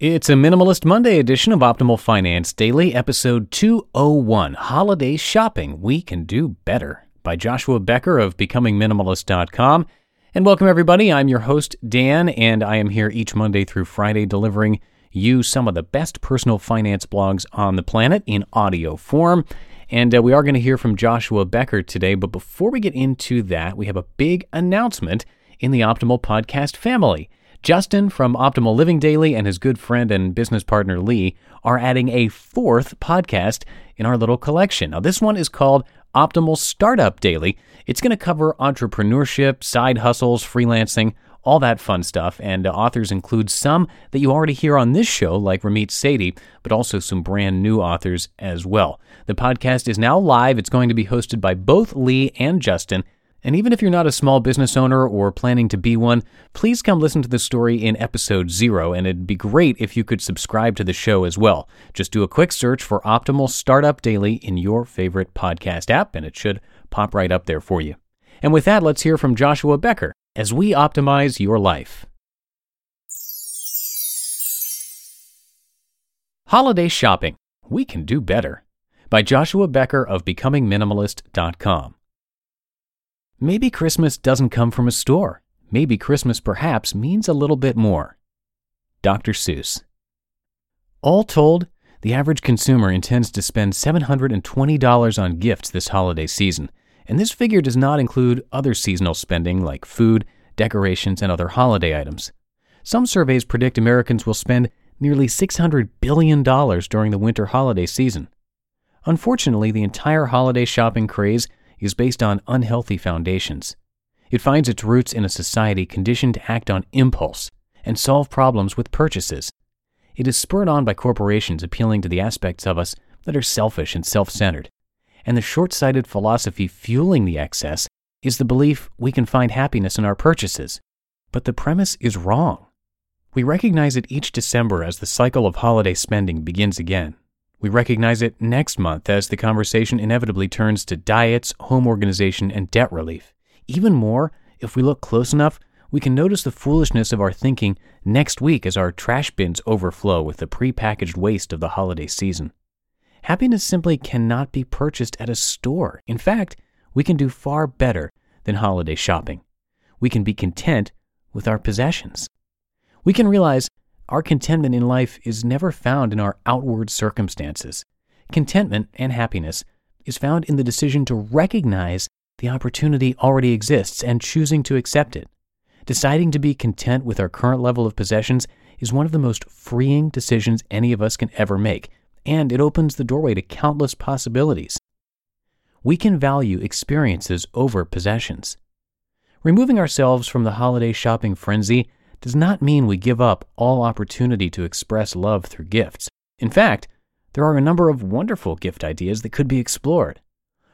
It's a Minimalist Monday edition of Optimal Finance Daily, episode 201 Holiday Shopping We Can Do Better by Joshua Becker of BecomingMinimalist.com. And welcome, everybody. I'm your host, Dan, and I am here each Monday through Friday delivering you some of the best personal finance blogs on the planet in audio form. And uh, we are going to hear from Joshua Becker today. But before we get into that, we have a big announcement in the Optimal Podcast family. Justin from Optimal Living Daily and his good friend and business partner Lee are adding a fourth podcast in our little collection. Now, this one is called Optimal Startup Daily. It's going to cover entrepreneurship, side hustles, freelancing, all that fun stuff. And uh, authors include some that you already hear on this show, like Ramit Sethi, but also some brand new authors as well. The podcast is now live. It's going to be hosted by both Lee and Justin. And even if you're not a small business owner or planning to be one, please come listen to the story in episode zero, and it'd be great if you could subscribe to the show as well. Just do a quick search for Optimal Startup Daily in your favorite podcast app, and it should pop right up there for you. And with that, let's hear from Joshua Becker as we optimize your life. Holiday Shopping We Can Do Better by Joshua Becker of BecomingMinimalist.com. Maybe Christmas doesn't come from a store. Maybe Christmas perhaps means a little bit more. Dr. Seuss. All told, the average consumer intends to spend $720 on gifts this holiday season, and this figure does not include other seasonal spending like food, decorations, and other holiday items. Some surveys predict Americans will spend nearly $600 billion during the winter holiday season. Unfortunately, the entire holiday shopping craze is based on unhealthy foundations. It finds its roots in a society conditioned to act on impulse and solve problems with purchases. It is spurred on by corporations appealing to the aspects of us that are selfish and self centered. And the short sighted philosophy fueling the excess is the belief we can find happiness in our purchases. But the premise is wrong. We recognize it each December as the cycle of holiday spending begins again. We recognize it next month as the conversation inevitably turns to diets, home organization, and debt relief. Even more, if we look close enough, we can notice the foolishness of our thinking next week as our trash bins overflow with the prepackaged waste of the holiday season. Happiness simply cannot be purchased at a store. In fact, we can do far better than holiday shopping. We can be content with our possessions. We can realize our contentment in life is never found in our outward circumstances. Contentment and happiness is found in the decision to recognize the opportunity already exists and choosing to accept it. Deciding to be content with our current level of possessions is one of the most freeing decisions any of us can ever make, and it opens the doorway to countless possibilities. We can value experiences over possessions. Removing ourselves from the holiday shopping frenzy does not mean we give up all opportunity to express love through gifts. In fact, there are a number of wonderful gift ideas that could be explored.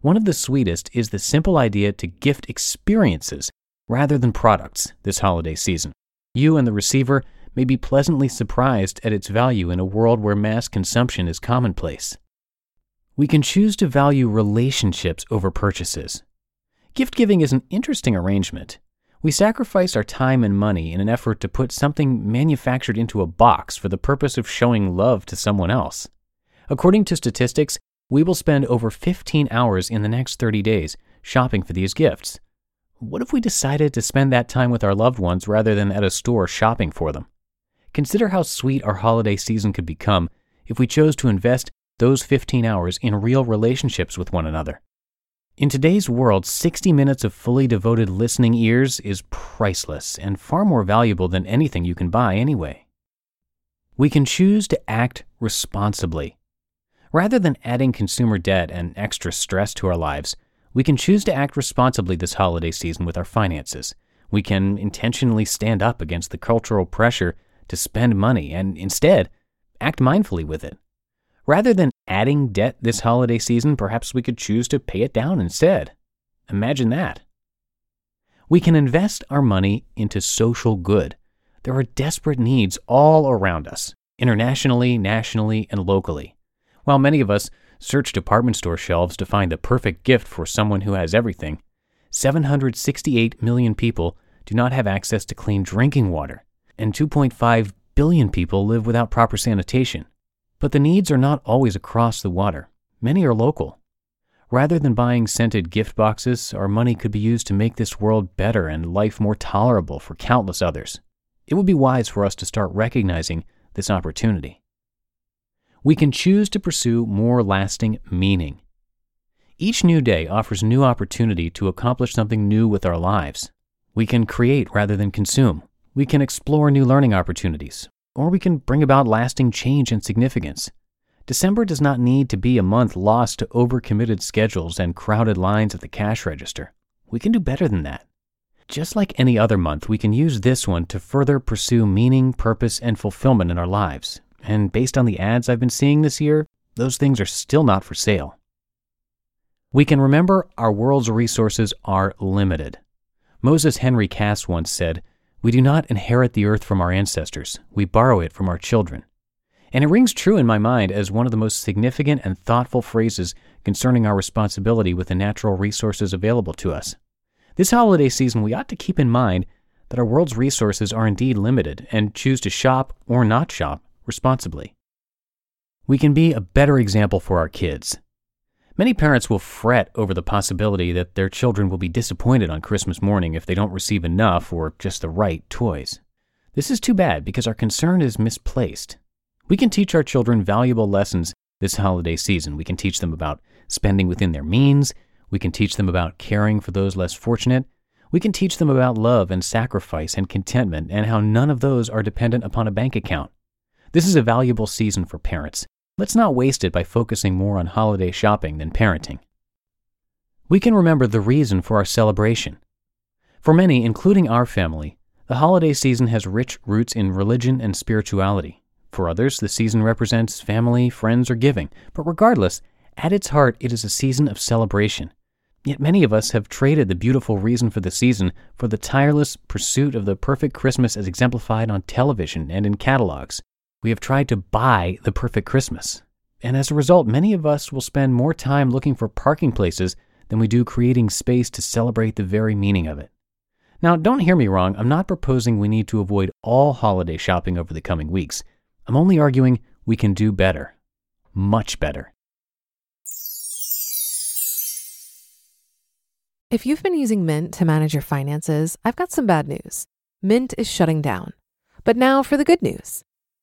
One of the sweetest is the simple idea to gift experiences rather than products this holiday season. You and the receiver may be pleasantly surprised at its value in a world where mass consumption is commonplace. We can choose to value relationships over purchases. Gift giving is an interesting arrangement. We sacrifice our time and money in an effort to put something manufactured into a box for the purpose of showing love to someone else. According to statistics, We will spend over 15 hours in the next 30 days shopping for these gifts. What if we decided to spend that time with our loved ones rather than at a store shopping for them? Consider how sweet our holiday season could become if we chose to invest those 15 hours in real relationships with one another. In today's world, 60 minutes of fully devoted listening ears is priceless and far more valuable than anything you can buy anyway. We can choose to act responsibly. Rather than adding consumer debt and extra stress to our lives, we can choose to act responsibly this holiday season with our finances. We can intentionally stand up against the cultural pressure to spend money and instead act mindfully with it. Rather than adding debt this holiday season, perhaps we could choose to pay it down instead. Imagine that. We can invest our money into social good. There are desperate needs all around us, internationally, nationally, and locally. While many of us search department store shelves to find the perfect gift for someone who has everything, 768 million people do not have access to clean drinking water, and 2.5 billion people live without proper sanitation. But the needs are not always across the water. Many are local. Rather than buying scented gift boxes, our money could be used to make this world better and life more tolerable for countless others. It would be wise for us to start recognizing this opportunity. We can choose to pursue more lasting meaning. Each new day offers new opportunity to accomplish something new with our lives. We can create rather than consume. We can explore new learning opportunities, or we can bring about lasting change and significance. December does not need to be a month lost to overcommitted schedules and crowded lines at the cash register. We can do better than that. Just like any other month, we can use this one to further pursue meaning, purpose, and fulfillment in our lives. And based on the ads I've been seeing this year, those things are still not for sale. We can remember our world's resources are limited. Moses Henry Cass once said, we do not inherit the earth from our ancestors, we borrow it from our children. And it rings true in my mind as one of the most significant and thoughtful phrases concerning our responsibility with the natural resources available to us. This holiday season, we ought to keep in mind that our world's resources are indeed limited and choose to shop or not shop responsibly. We can be a better example for our kids. Many parents will fret over the possibility that their children will be disappointed on Christmas morning if they don't receive enough or just the right toys. This is too bad because our concern is misplaced. We can teach our children valuable lessons this holiday season. We can teach them about spending within their means. We can teach them about caring for those less fortunate. We can teach them about love and sacrifice and contentment and how none of those are dependent upon a bank account. This is a valuable season for parents. Let's not waste it by focusing more on holiday shopping than parenting. We can remember the reason for our celebration. For many, including our family, the holiday season has rich roots in religion and spirituality. For others, the season represents family, friends, or giving. But regardless, at its heart, it is a season of celebration. Yet many of us have traded the beautiful reason for the season for the tireless pursuit of the perfect Christmas as exemplified on television and in catalogs. We have tried to buy the perfect Christmas. And as a result, many of us will spend more time looking for parking places than we do creating space to celebrate the very meaning of it. Now, don't hear me wrong, I'm not proposing we need to avoid all holiday shopping over the coming weeks. I'm only arguing we can do better. Much better. If you've been using Mint to manage your finances, I've got some bad news. Mint is shutting down. But now for the good news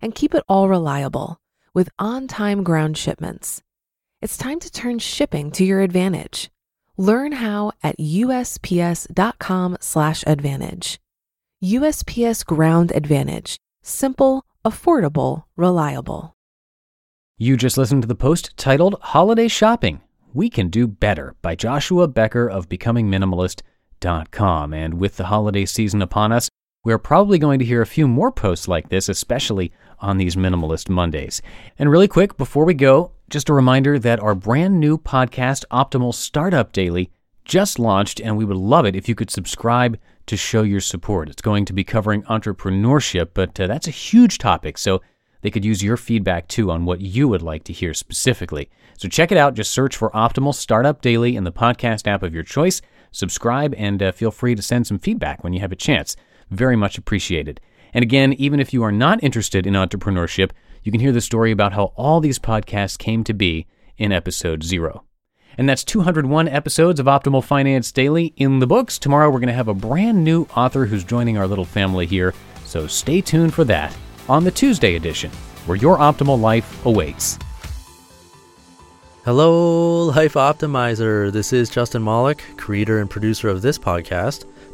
And keep it all reliable with on time ground shipments. It's time to turn shipping to your advantage. Learn how at usps.com/advantage. USPS Ground Advantage. Simple, affordable, reliable. You just listened to the post titled Holiday Shopping We Can Do Better by Joshua Becker of BecomingMinimalist.com. And with the holiday season upon us, we're probably going to hear a few more posts like this, especially on these Minimalist Mondays. And really quick, before we go, just a reminder that our brand new podcast, Optimal Startup Daily, just launched, and we would love it if you could subscribe to show your support. It's going to be covering entrepreneurship, but uh, that's a huge topic, so they could use your feedback too on what you would like to hear specifically. So check it out. Just search for Optimal Startup Daily in the podcast app of your choice. Subscribe and uh, feel free to send some feedback when you have a chance. Very much appreciated. And again, even if you are not interested in entrepreneurship, you can hear the story about how all these podcasts came to be in episode zero. And that's 201 episodes of Optimal Finance Daily in the books. Tomorrow we're going to have a brand new author who's joining our little family here, so stay tuned for that on the Tuesday edition, where your optimal life awaits. Hello, Life Optimizer. This is Justin Malik, creator and producer of this podcast,